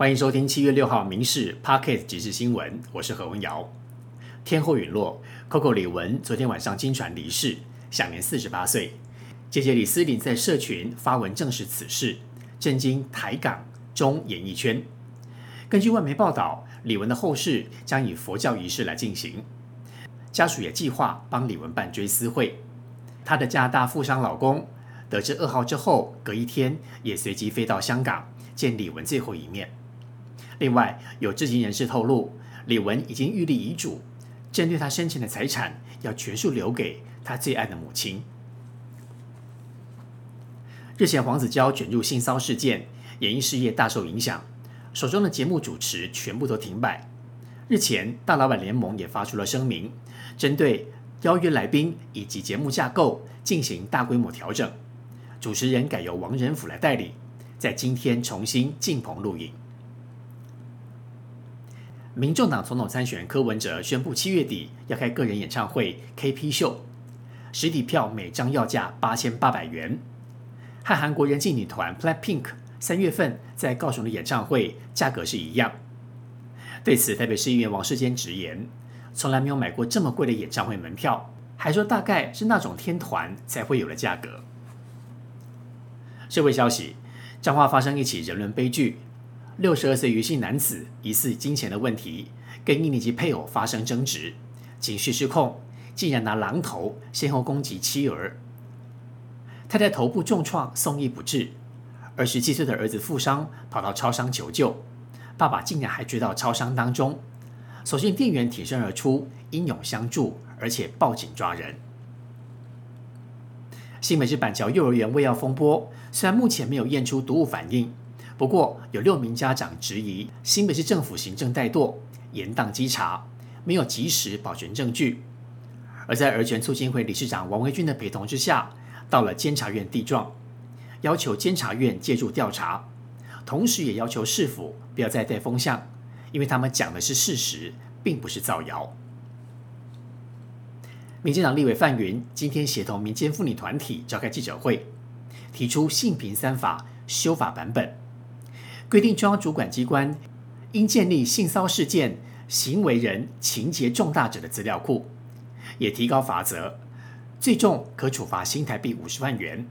欢迎收听七月六号《民事 Pocket 即时新闻》，我是何文瑶。天后陨落，Coco 李玟昨天晚上经传离世，享年四十八岁。姐姐李思琳在社群发文证实此事，震惊台港中演艺圈。根据外媒报道，李玟的后事将以佛教仪式来进行，家属也计划帮李玟办追思会。她的加拿大富商老公得知噩耗之后，隔一天也随即飞到香港见李玟最后一面。另外，有知情人士透露，李玟已经预立遗嘱，针对他生前的财产要全数留给他最爱的母亲。日前，黄子佼卷入性骚事件，演艺事业大受影响，手中的节目主持全部都停摆。日前，大老板联盟也发出了声明，针对邀约来宾以及节目架构进行大规模调整，主持人改由王仁甫来代理，在今天重新进棚录影。民众党总统参选柯文哲宣布，七月底要开个人演唱会 KP 秀，实体票每张要价八千八百元，和韩国人气女团 Blackpink 三月份在高雄的演唱会价格是一样。对此，台北市议员王世坚直言，从来没有买过这么贵的演唱会门票，还说大概是那种天团才会有的价格。社会消息，彰化发生一起人伦悲剧。六十二岁余姓男子疑似金钱的问题，跟印尼籍配偶发生争执，情绪失控，竟然拿榔头先后攻击妻儿。太太头部重创，送医不治。二十七岁的儿子负伤，跑到超商求救，爸爸竟然还追到超商当中，所幸店员挺身而出，英勇相助，而且报警抓人。新北市板桥幼儿园喂药风波，虽然目前没有验出毒物反应。不过，有六名家长质疑新北市政府行政怠惰、严宕稽查，没有及时保全证据。而在儿权促进会理事长王维军的陪同之下，到了监察院递状，要求监察院介入调查，同时也要求市府不要再带风向，因为他们讲的是事实，并不是造谣。民进党立委范云今天协同民间妇女团体召开记者会，提出性平三法修法版本。规定中央主管机关应建立性骚事件行为人情节重大者的资料库，也提高罚则，最重可处罚新台币五十万元，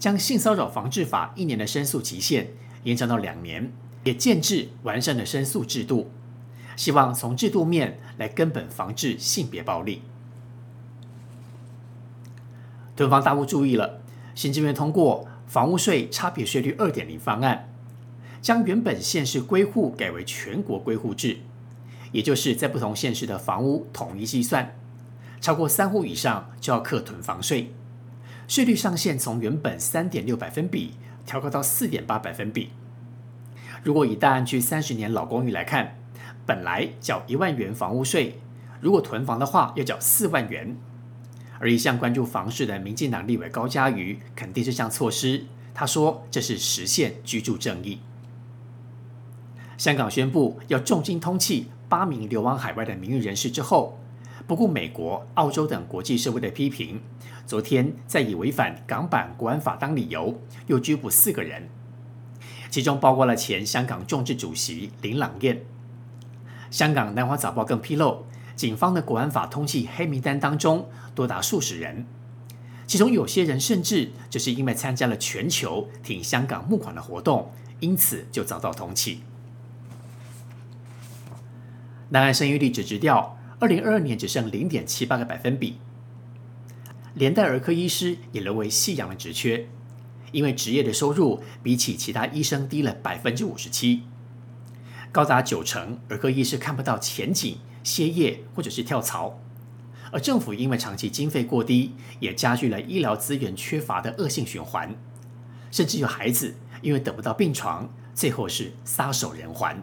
将性骚扰防治法一年的申诉期限延长到两年，也建制完善的申诉制度，希望从制度面来根本防治性别暴力。敦房大屋注意了，行政院通过房屋税差别税率二点零方案。将原本县市归户改为全国归户制，也就是在不同县市的房屋统一计算，超过三户以上就要课囤房税，税率上限从原本三点六百分比调高到四点八百分比。如果以大安区三十年老公寓来看，本来缴一万元房屋税，如果囤房的话要缴四万元。而一向关注房市的民进党立委高嘉瑜肯定这项措施，他说这是实现居住正义。香港宣布要重金通缉八名流亡海外的名誉人士之后，不顾美国、澳洲等国际社会的批评，昨天再以违反港版国安法当理由，又拘捕四个人，其中包括了前香港众志主席林朗彦。香港南华早报更披露，警方的国安法通缉黑名单当中多达数十人，其中有些人甚至就是因为参加了全球挺香港募款的活动，因此就遭到通缉。南岸生育率只直掉，二零二二年只剩零点七八个百分比，连带儿科医师也沦为夕阳的职缺，因为职业的收入比起其他医生低了百分之五十七，高达九成儿科医师看不到前景，歇业或者是跳槽，而政府因为长期经费过低，也加剧了医疗资源缺乏的恶性循环，甚至有孩子因为等不到病床，最后是撒手人寰。